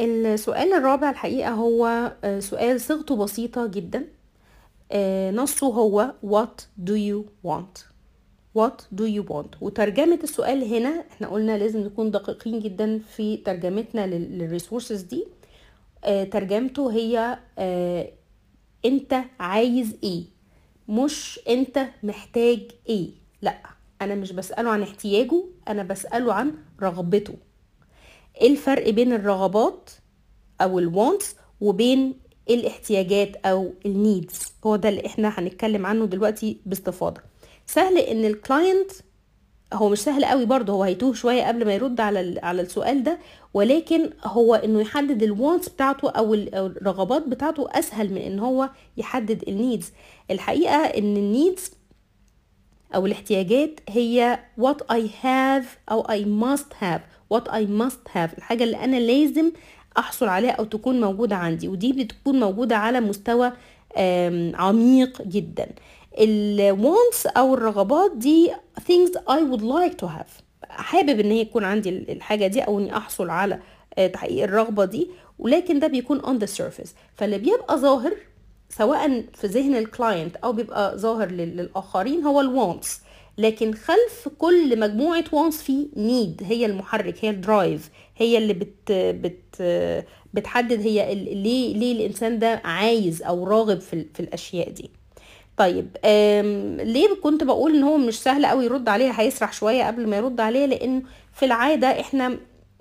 السؤال الرابع الحقيقة هو آه، سؤال صيغته بسيطة جدا. آه، نصه هو what do you want what do you want وترجمة السؤال هنا إحنا قلنا لازم نكون دقيقين جدا في ترجمتنا للريسورسز دي. آه، ترجمته هي أنت عايز إيه؟ مش أنت محتاج إيه؟ لأ أنا مش بسأله عن احتياجه أنا بسأله عن رغبته. إيه الفرق بين الرغبات أو ال wants وبين الاحتياجات أو ال needs هو ده اللي إحنا هنتكلم عنه دلوقتي باستفاضة. سهل ان ال client هو مش سهل قوي برضه هو هيتوه شوية قبل ما يرد على على السؤال ده ولكن هو انه يحدد ال wants بتاعته أو الرغبات بتاعته اسهل من ان هو يحدد ال needs الحقيقة ان ال needs أو الاحتياجات هي what I have أو I must have. What I must have الحاجة اللي أنا لازم أحصل عليها أو تكون موجودة عندي. ودي بتكون موجودة على مستوى عميق جدا. ال wants أو الرغبات دي things I would like to have. حابب إن هي يكون عندي ال- الحاجة دي أو إني أحصل على آه، تحقيق الرغبة دي. ولكن ده بيكون on the surface. فاللي بيبقى ظاهر سواء في ذهن ال client أو بيبقى ظاهر لل- للآخرين هو ال wants لكن خلف كل مجموعة wants في need هي المحرك هي ال drive هي اللي بت بت بتحدد هي ليه ليه الإنسان ده عايز أو راغب في في الأشياء دي. طيب ليه كنت بقول إن هو مش سهل قوي يرد عليها؟ هيسرح شوية قبل ما يرد عليها لأن في العادة إحنا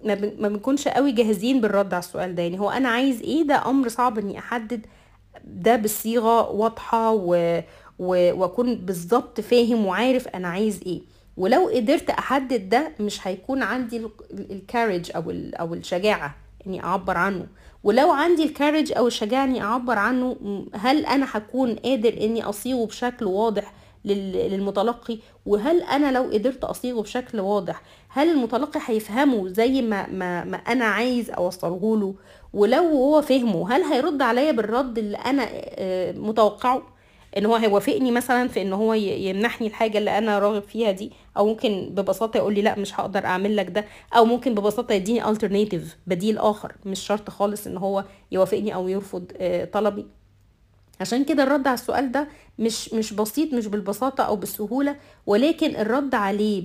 ما بنكونش قوي جاهزين بالرد على السؤال ده. يعني هو أنا عايز إيه؟ ده أمر صعب إني أحدد ده بصيغة واضحة و... وأكون بالظبط فاهم وعارف أنا عايز إيه. ولو قدرت أحدد ده مش هيكون عندي الكارج أو. أو الشجاعة إني أعبر عنه. ولو عندي الكارج أو الشجاعة إني أعبر عنه هل أنا هكون قادر إني أصيغه بشكل واضح لل- للمتلقي؟ وهل أنا لو قدرت أصيغه بشكل واضح هل المتلقي هيفهمه زي ما ما, ما أنا عايز اوصله له؟ ولو هو فهمه هل هيرد عليا بالرد اللي أنا آه، متوقعه؟ إن هو هيوافقني مثلا في إن هو يمنحني الحاجة اللي أنا راغب فيها دي أو ممكن ببساطة يقول لي لا مش هقدر أعمل لك ده أو ممكن ببساطة يديني alternative بديل آخر مش شرط خالص إن هو يوافقني أو يرفض آه، طلبي. عشان كده الرد على السؤال ده مش مش بسيط مش بالبساطة أو بالسهولة ولكن الرد عليه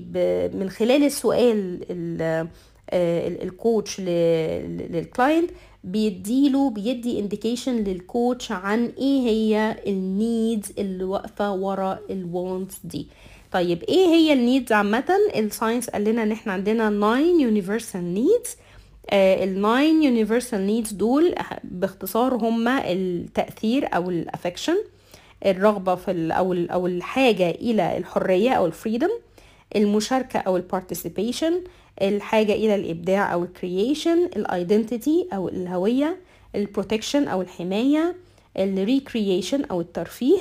من خلال السؤال ال- ال- ال coach ل- لل client بيديله بيدي indication لل coach عن إيه هي ال needs اللي واقفة ورا ال wants دي. طيب إيه هي ال needs عامة؟ ال science قال لنا إن إحنا عندنا 9 universal needs. ال nine universal needs دول باختصار هما التأثير أو ال affection الرغبة في ال أو ال أو الحاجة إلى الحرية أو ال freedom المشاركة أو ال participation الحاجة إلى الإبداع أو ال creation ال identity أو الهوية ال protection أو الحماية ال recreation أو الترفيه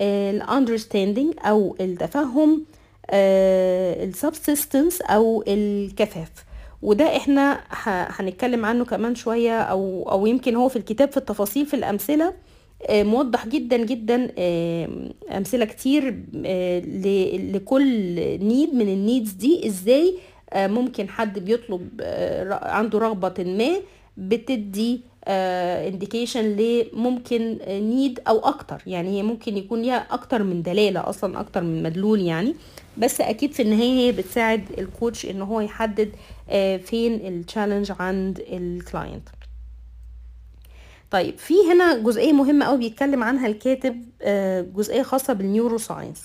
ال understanding أو التفهم ال subsistence أو الكفاف وده إحنا هنتكلم عنه كمان شوية أو أو يمكن هو في الكتاب في التفاصيل في الأمثلة. آه، موضح جدا جدا آه، أمثلة كتير آه، لكل need من ال needs دي إزاي آه، ممكن حد بيطلب آه، عنده رغبة ما بتدي indication لممكن need أو أكتر. يعني هي ممكن يكون ليها أكتر من دلالة أصلا أكتر من مدلول يعني. بس أكيد في النهاية هي بتساعد ال coach إن هو يحدد آه، فين ال challenge عند ال client طيب في هنا جزئية مهمة قوي بيتكلم عنها الكاتب آه، جزئية خاصة بال neuroscience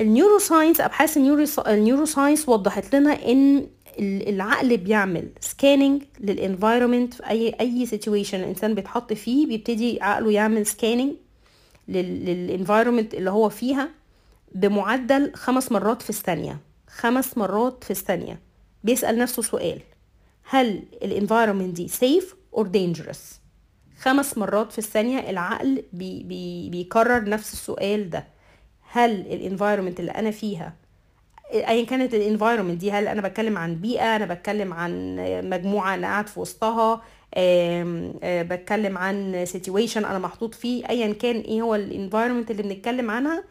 ال neuroscience أبحاث ال neuro ال neuroscience وضحت لنا إن ال- العقل بيعمل scanning لل environment في اي أي situation الإنسان بيتحط فيه بيبتدي عقله يعمل scanning لل environment اللي هو فيها بمعدل خمس مرات في الثانية. خمس مرات في الثانية. بيسأل نفسه سؤال. هل ال environment دي safe or dangerous خمس مرات في الثانية العقل بي بي بيكرر نفس السؤال ده. هل ال environment اللي أنا فيها ايا كانت ال environment دي هل أنا بتكلم عن بيئة أنا بتكلم عن مجموعة أنا قاعد في وسطها آه، بتكلم عن situation أنا محطوط فيه ايا كان إيه هو ال environment اللي بنتكلم عنها؟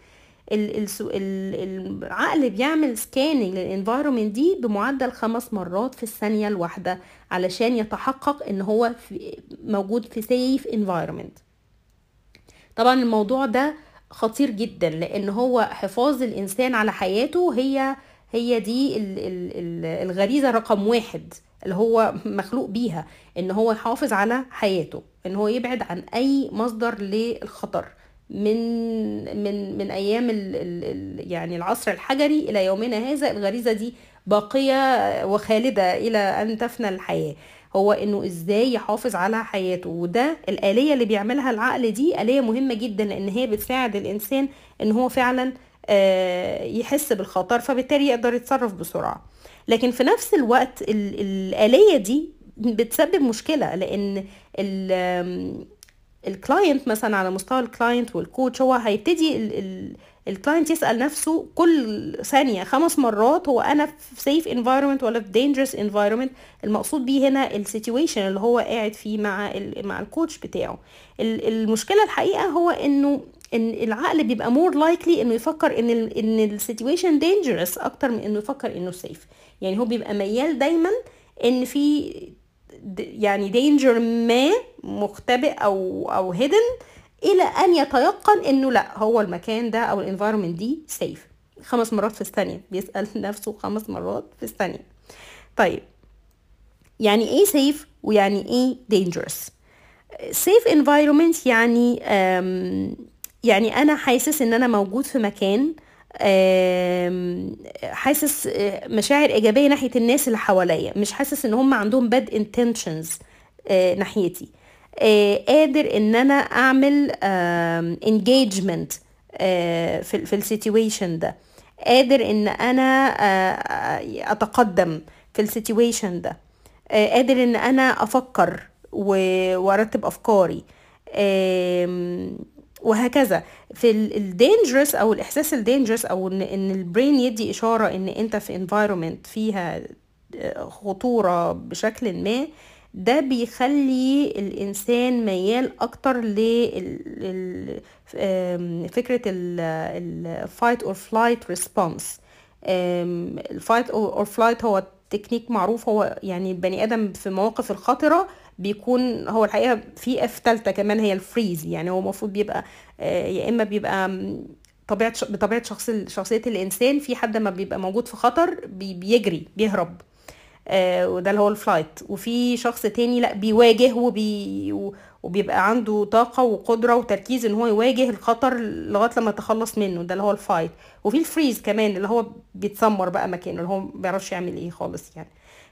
العقل بيعمل scanning لل environment دي بمعدل خمس مرات في الثانية الواحدة علشان يتحقق إن هو في موجود في safe environment طبعا الموضوع ده خطير جدا لأن هو حفاظ الإنسان على حياته هي هي دي الغريزة رقم واحد اللي هو مخلوق بيها إن هو يحافظ على حياته إن هو يبعد عن أي مصدر للخطر من من من أيام ال ال يعني العصر الحجري إلى يومنا هذا الغريزة دي باقية وخالدة إلى أن تفنى الحياة. هو إنه إزاي يحافظ على حياته. وده الآلية اللي بيعملها العقل دي آلية مهمة جدا لأن هي بتساعد الإنسان إن هو فعلا يحس بالخطر فبالتالي يقدر يتصرف بسرعة. لكن في نفس الوقت الآلية دي بتسبب مشكلة لأن ال client مثلا على مستوى ال client وال coach هو هيبتدي ال client يسأل نفسه كل ثانية خمس مرات هو أنا في safe environment ولا في dangerous environment المقصود بيه هنا ال situation اللي هو قاعد فيه مع مع ال coach بتاعه. المشكلة الحقيقة هو إنه إن العقل بيبقى more likely إنه يفكر إن ال إن ال situation dangerous أكتر من إنه يفكر إنه safe يعني هو بيبقى ميال دايما إن في يعني danger ما مختبئ أو أو hidden إلى أن يتيقن إنه لأ هو المكان ده أو ال environment دي safe خمس مرات في الثانية. بيسأل نفسه خمس مرات في الثانية. طيب يعني إيه safe ويعني إيه dangerous safe environment يعني يعني أنا حاسس إن أنا موجود في مكان حاسس مشاعر إيجابية ناحية الناس اللي حواليا. مش حاسس إن هم عندهم bad intentions ناحيتي. قادر إن أنا أعمل engagement في في ال situation ده. قادر إن أنا أتقدم في ال situation ده. قادر إن أنا أفكر وأرتب أفكاري. وهكذا. في ال dangerous أو الإحساس ال dangerous أو إن إن ال brain يدي إشارة إن أنت في environment فيها خطورة بشكل ما ده بيخلي الإنسان ميال أكتر ل فكرة ال fight or flight response ال fight or flight هو تكنيك معروف هو يعني البني آدم في مواقف الخطرة بيكون هو الحقيقة في اف ثالثه كمان هي ال freeze. يعني هو المفروض بيبقى يا إما بيبقى طبيعة بطبيعة شخص شخصية الإنسان في حد ما بيبقى موجود في خطر بيجري بيهرب. آه وده اللي هو ال flight وفي شخص تاني لا بيواجه وبي وبيبقى عنده طاقة وقدرة وتركيز إن هو يواجه الخطر لغاية لما يتخلص منه. ده اللي هو ال fight وفي ال freeze كمان اللي هو بيتسمر بقى مكانه اللي هو ما بيعرفش يعمل إيه خالص يعني.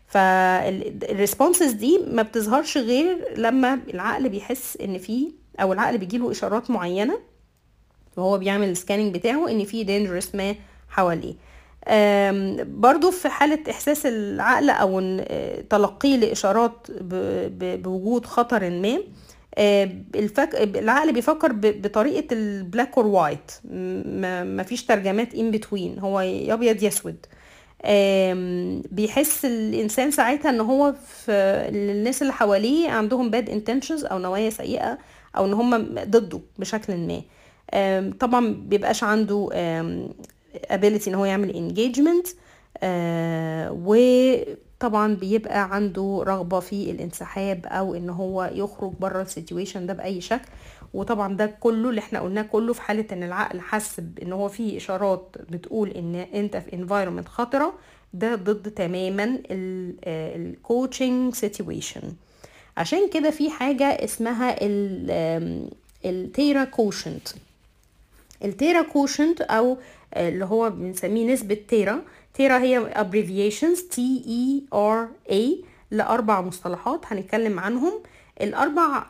فال responses دي ما بتظهرش غير لما العقل بيحس إن في أو العقل بيجيله إشارات معينة وهو بيعمل ال scanning بتاعه إن في dangerous ما حواليه. برضو في حالة إحساس العقل أو تلقيه لإشارات بوجود خطر ما الفك... العقل بيفكر بطريقة ال black or white ما فيش درجات in between هو يا أبيض يا أسود. بيحس الإنسان ساعتها إن هو في الناس اللي حواليه عندهم bad intentions أو نوايا سيئة أو إن هم ضده بشكل ما. طبعا بيبقاش عنده ability إن هو يعمل engagement وطبعا بيبقى عنده رغبة في الانسحاب أو إن هو يخرج بره ال situation ده بأي شكل. وطبعا ده كله اللي إحنا قلناه كله في حالة إن العقل حس إن هو فيه إشارات بتقول إن أنت في environment خطرة ده ضد تماما ال coaching situation عشان كده في حاجة اسمها ال TERA quotient ال TERA quotient أو اللي هو بنسميه نسبة TERA. TERA هي abbreviations T E R A لأربع مصطلحات هنتكلم عنهم. الأربع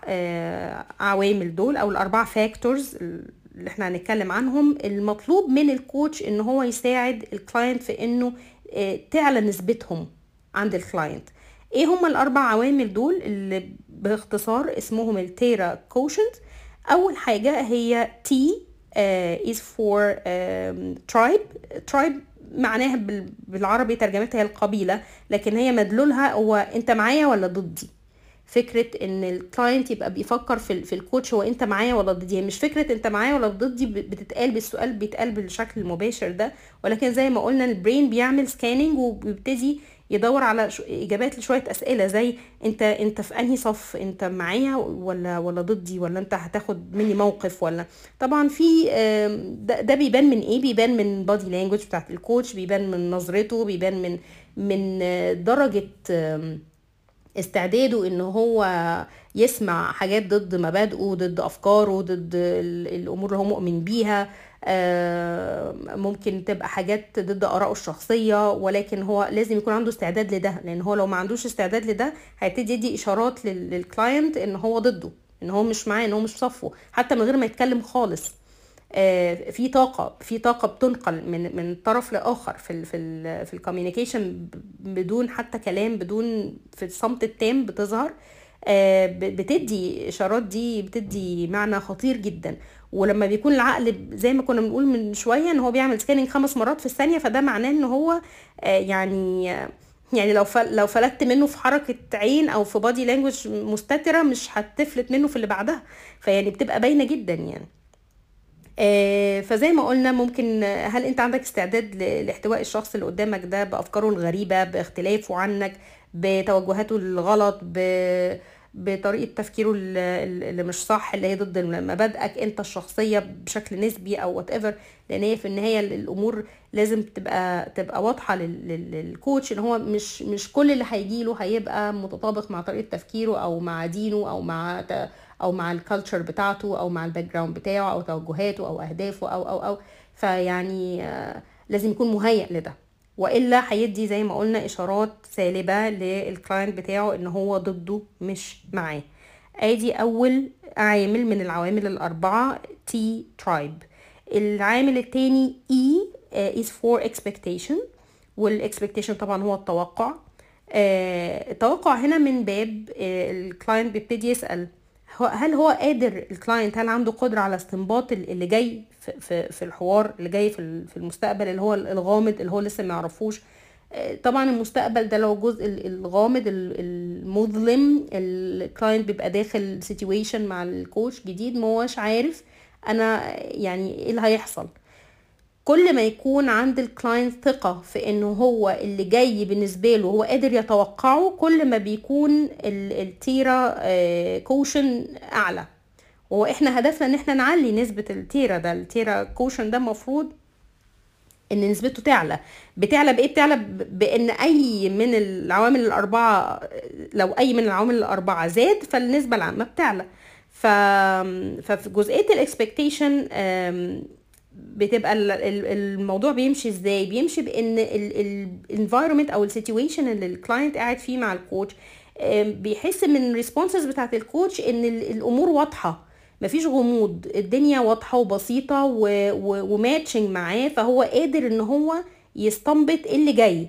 عوامل دول أو الأربع factors اللي إحنا هنتكلم عنهم. المطلوب من ال coach إن هو يساعد ال client في إنه تعلى نسبتهم عند ال client إيه هم الأربع عوامل دول اللي باختصار اسمهم ال TERA quotient أول حاجة هي T is for tribe. tribe معناها بالعربي ترجمتها هي القبيلة لكن هي مدلولها هو أنت معايا ولا ضدي. فكرة إن ال client يبقى بيفكر في في ال coach هو أنت معايا ولا ضدي. مش فكرة أنت معايا ولا ضدي بتتقال بالسؤال بيتقال بالشكل المباشر ده ولكن زي ما قلنا ال brain بيعمل scanning وبيبتدي يدور على إجابات لشوية أسئلة زي انت أنت في أنهي صف؟ أنت معايا ولا ولا ضدي؟ ولا أنت هتاخد مني موقف ولا؟ طبعا في ده, ده بيبان من إيه؟ بيبان من body language بتاعت ال coach بيبان من نظرته بيبان من من درجة استعداده إن هو يسمع حاجات ضد مبادئه ضد أفكاره ضد الأمور اللي هو مؤمن بيها. ممكن تبقى حاجات ضد آرائه الشخصية ولكن هو لازم يكون عنده استعداد لده لأن هو لو ما عندوش استعداد لده هيبتدي يدي إشارات لل client إن هو ضده إن هو مش معاه إن هو مش صفه حتى من غير ما يتكلم خالص. في طاقة في طاقة بتنقل من من طرف لآخر في ال في ال في ال communication بدون حتى كلام بدون في الصمت التام بتظهر. بتدي إشارات دي بتدي معنى خطير جدا. ولما بيكون العقل زي ما كنا بنقول من شوية إن هو بيعمل scanning خمس مرات في الثانية فده معناه إن هو يعني يعني لو لو فلتت منه في حركة عين أو في body language مستترة مش هتفلت منه في اللي بعدها. فيعني بتبقى باينة جدا يعني. آه فزي ما قلنا ممكن هل أنت عندك استعداد لاحتواء الشخص اللي قدامك ده بأفكاره الغريبة بإختلافه عنك بتوجهاته الغلط ب بطريقة تفكيره اللي مش صح اللي هي ضد مبادئك أنت الشخصية بشكل نسبي أو whatever لأن هي في النهاية الأمور لازم تبقى تبقى واضحة لل coach إن هو مش مش كل اللي هيجي له هيبقى متطابق مع طريقة تفكيره أو مع دينه أو مع أو مع ال culture بتاعته أو مع ال background بتاعه أو توجهاته أو أهدافه أو أو أو. فيعني لازم يكون مهيئ لده. وإلا هيدي زي ما قلنا إشارات سالبة لل client بتاعه إن هو ضده مش معاه. آدي أول عامل من العوامل الأربعة T tribe العامل التاني E is for expectation. وال expectation طبعا هو التوقع. التوقع هنا من باب ال client بيبتدي يسأل هل هو قادر ال client هل عنده قدرة على استنباط اللي جاي في, في, الحوار اللي جاي في, المستقبل اللي هو الغامض اللي هو لسه ما يعرفوش؟ طبعا المستقبل ده لو الجزء الغامض المظلم ال client بيبقى داخل situation مع ال coach جديد ما هوش عارف أنا يعني إيه اللي هيحصل. كل ما يكون عند ال client ثقة في إنه هو اللي جاي بالنسبة له هو قادر يتوقعه كل ما بيكون ال TERA quotient أعلى. وهو إحنا هدفنا إن إحنا نعلي نسبة ال TERA ده. ال TERA quotient ده المفروض إن نسبته تعلى. بتعلى بإيه؟ بتعلى بإن أي من العوامل الأربعة لو أي من العوامل الأربعة زاد فالنسبة العامة بتعلى. ف... ففي جزئية ال expectation بتبقى الموضوع بيمشي إزاي؟ بيمشي بإن ال environment أو ال situation اللي ال client قاعد فيه مع ال coach بيحس من ال responses بتاعت ال coach إن الأمور واضحة. مفيش غموض الدنيا واضحة وبسيطة و matching معاه فهو قادر إن هو يستنبط اللي جاي.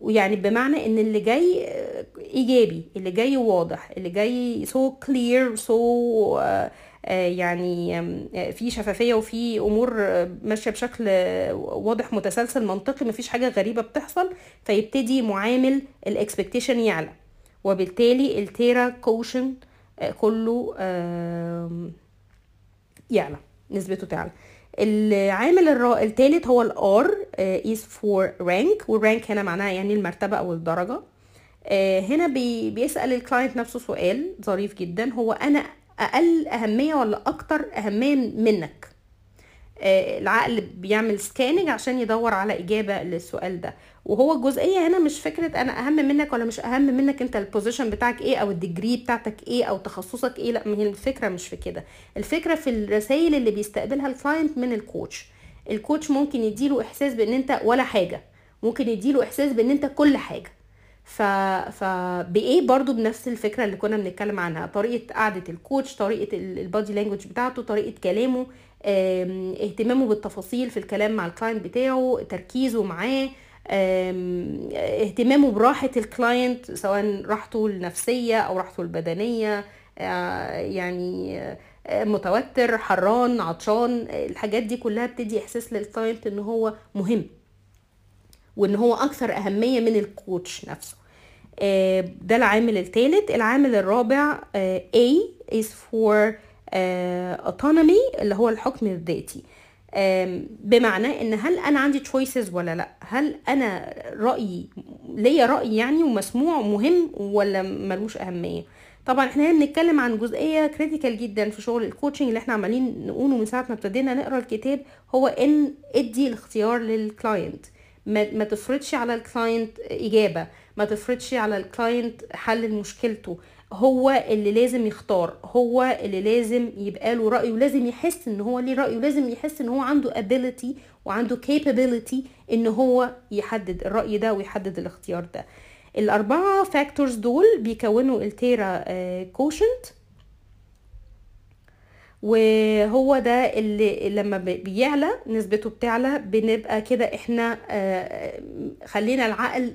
ويعني بمعنى إن اللي جاي إيجابي اللي جاي واضح اللي جاي so clear so يعني في شفافية وفي أمور ماشية بشكل واضح متسلسل منطقي مفيش حاجة غريبة بتحصل فيبتدي معامل ال expectation يعلى. وبالتالي ال TERA quotient كله يعلى نسبته تعلى. العامل الثالث هو ال R is for rank وال rank هنا معناها يعني المرتبة أو الدرجة. هنا بي بيسأل ال client نفسه سؤال ظريف جدا هو أنا أقل أهمية ولا أكتر أهمية منك؟ العقل بيعمل scanning عشان يدور على إجابة للسؤال ده. وهو الجزئيه هنا مش فكرة أنا أهم منك ولا مش أهم منك أنت ال position بتاعك إيه أو ال degree بتاعتك إيه أو تخصصك إيه؟ لأ هي الفكرة مش في كده. الفكرة في الرسائل اللي بيستقبلها ال client من ال coach ال coach ممكن يديله إحساس بإن أنت ولا حاجة. ممكن يديله إحساس بإن أنت كل حاجة. ف... فبايه برضو بنفس الفكرة اللي كنا بنتكلم عنها. طريقة قعدة ال coach طريقة ال body language بتاعته طريقة كلامه اهتمامه بالتفاصيل في الكلام مع ال client بتاعه تركيزه معاه اهتمامه براحة ال client سواء راحته النفسية أو راحته البدنية يعني متوتر حران عطشان الحاجات دي كلها بتدي إحساس للكلاينت إن هو مهم. وإن هو أكثر أهمية من الكوتش نفسه. آه، ده العامل الثالث العامل الرابع آه، A is for آه، autonomy اللي هو الحكم الذاتي. بمعنى إن هل أنا عندي choices ولا لأ؟ هل أنا رايي ليا رأي يعني ومسموع مهم ولا ملوش أهمية؟ طبعا إحنا هنا بنتكلم عن جزئية critical جدا في شغل ال coaching اللي إحنا عمالين نقوله من ساعة ما ابتدينا نقرأ الكتاب هو إن ادي الاختيار لل client ما, ما تفرضش على ال client إجابة ما تفرضش على ال client حل مشكلته. هو اللي لازم يختار هو اللي لازم يبقى له رأي ولازم يحس إن هو ليه رأي ولازم يحس إن هو عنده ability وعنده capability إن هو يحدد الرأي ده ويحدد الاختيار ده. الأربعة factors دول بيكونوا ال TERA quotient وهو ده اللي لما بيعلى نسبته بتعلى بنبقى كده إحنا آه، خلينا العقل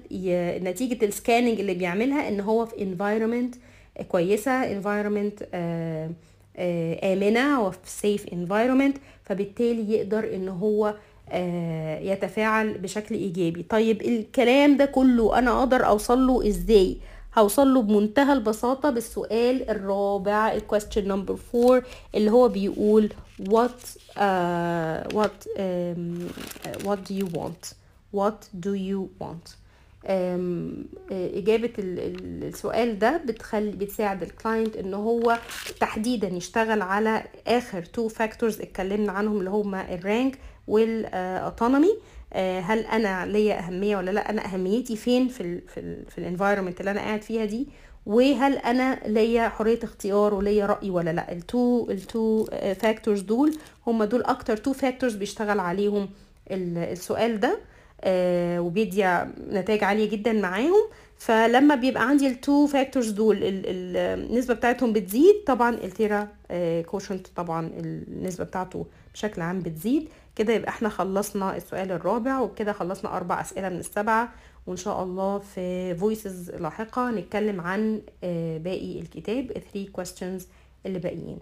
نتيجة ال scanning اللي بيعملها إن هو في environment كويسة environment آه، آه، آمنة وفي safe environment فبالتالي يقدر إن هو آه، يتفاعل بشكل إيجابي. طيب الكلام ده كله أنا أقدر أوصل له إزاي؟ هوصل له بمنتهى البساطة بالسؤال الرابع ال question number four اللي هو بيقول what uh, what um, what do you want what do you want آه، إجابة ال- ال- السؤال ده بتخلي بتساعد ال client إن هو تحديدا يشتغل على آخر two factors اتكلمنا عنهم اللي هما ال rank وال autonomy هل أنا ليا أهمية ولا لأ؟ أنا أهميتي فين في ال في ال في ال environment اللي أنا قاعد فيها دي؟ وهل أنا ليا حرية اختيار وليا رأي ولا لأ؟ ال two ال two factors دول هما دول أكتر two factors بيشتغل عليهم ال- السؤال ده آه، وبيدي نتائج عالية جدا معاهم. فلما بيبقى عندي ال two factors دول ال- ال- النسبة بتاعتهم بتزيد طبعا ال TERA quotient طبعا النسبة بتاعته بشكل عام بتزيد. كده يبقى إحنا خلصنا السؤال الرابع وبكده خلصنا أربع أسئلة من السبعة وإن شاء الله في voices لاحقة نتكلم عن آه، باقي الكتاب 3 questions اللي باقيين.